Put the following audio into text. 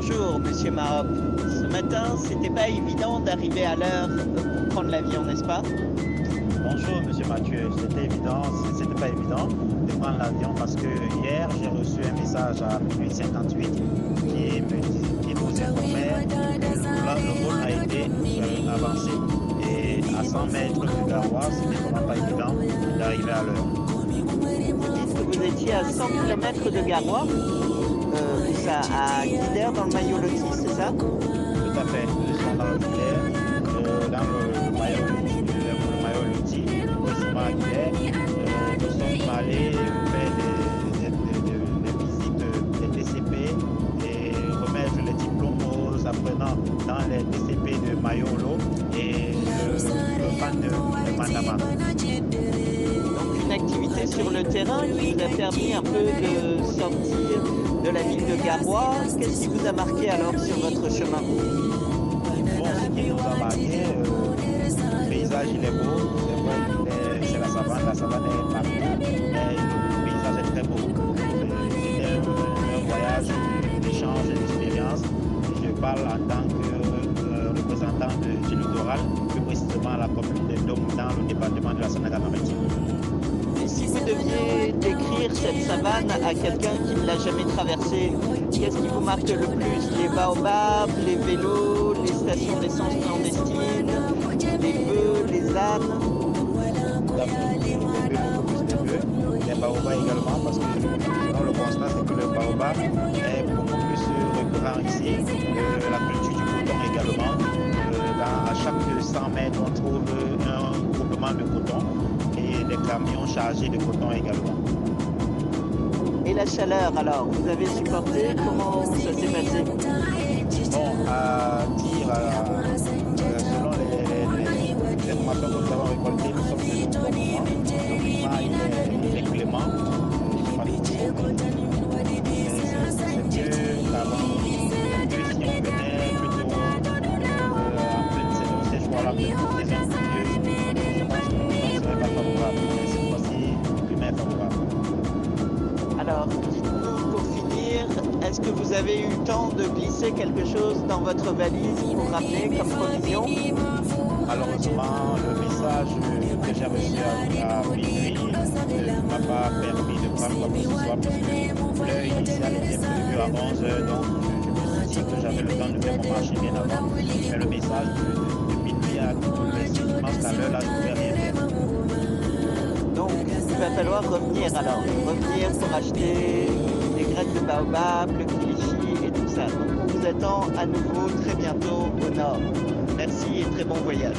bonjour, monsieur Mahop. Ce matin, c'était pas évident d'arriver à l'heure pour prendre l'avion, n'est-ce pas? Bonjour, monsieur Mathieu. C'était évident, c'était pas évident de prendre l'avion parce que hier, j'ai reçu un message à minuit 58 qui, me, qui nous informait que le vol a été euh, avancé. Et à 100 mètres de Garoua, c'était vraiment pas évident d'arriver à l'heure. Vous dites que vous étiez à 100 km de Garoua, euh, ça, à Guidère dans le Maillot-Loti, c'est ça? Tout à fait. Nous sommes dans le Guidère, euh, dans le, maillot, le, le maillot Loti, précisément à Guidère. Euh, nous sommes allés faire des, des, des, des visites des TCP et remettre les diplômes aux apprenants dans les TCP de Mayolo et le, le fan de, de Mandama. Donc une activité sur le terrain qui vous a permis un peu de sortir de la ville de Garoua. Qu'est-ce qui vous a marqué alors sur votre chemin Bon, ce qui nous a marqué, euh, le paysage il est beau, c'est vrai la savane, la savane est mais le paysage est très beau. Euh, C'était un, un voyage d'échange d'expérience. Je parle en tant que euh, représentant de, du littoral, plus précisément à la commune de Dom dans le département de la Sénégal-Maritime. Cette savane à quelqu'un qui ne l'a jamais traversée, qu'est-ce qui vous marque le plus? Les baobabs, les vélos, les stations d'essence clandestines, les bœufs, les ânes? Les baobabs également, parce que sinon le constat c'est que le baobab est beaucoup plus récurrent ici, Euh, la culture du coton également. Euh, dans- à chaque 100 mètres, on trouve un groupement de coton et des camions chargés de coton également. La chaleur alors. Vous avez supporté Comment ça s'est passé? Bon, à dire, est-ce que vous avez eu le temps de glisser quelque chose dans votre valise pour ramener comme provision? Malheureusement, le message que j'ai reçu à, à minuit ne m'a pas permis de prendre quoi que ce soit parce que l'heure initiale était prévue à 11h, donc je me suis dit que j'avais le temps de faire mon marché bien avant. Mais le message de, de minuit a laissé dimanche à l'heure là, je ne pouvais rien faire. Donc, il va falloir revenir alors. Revenir pour acheter baobab, le kilichi et tout ça. Donc, on vous attend à nouveau très bientôt au nord. Merci et très bon voyage.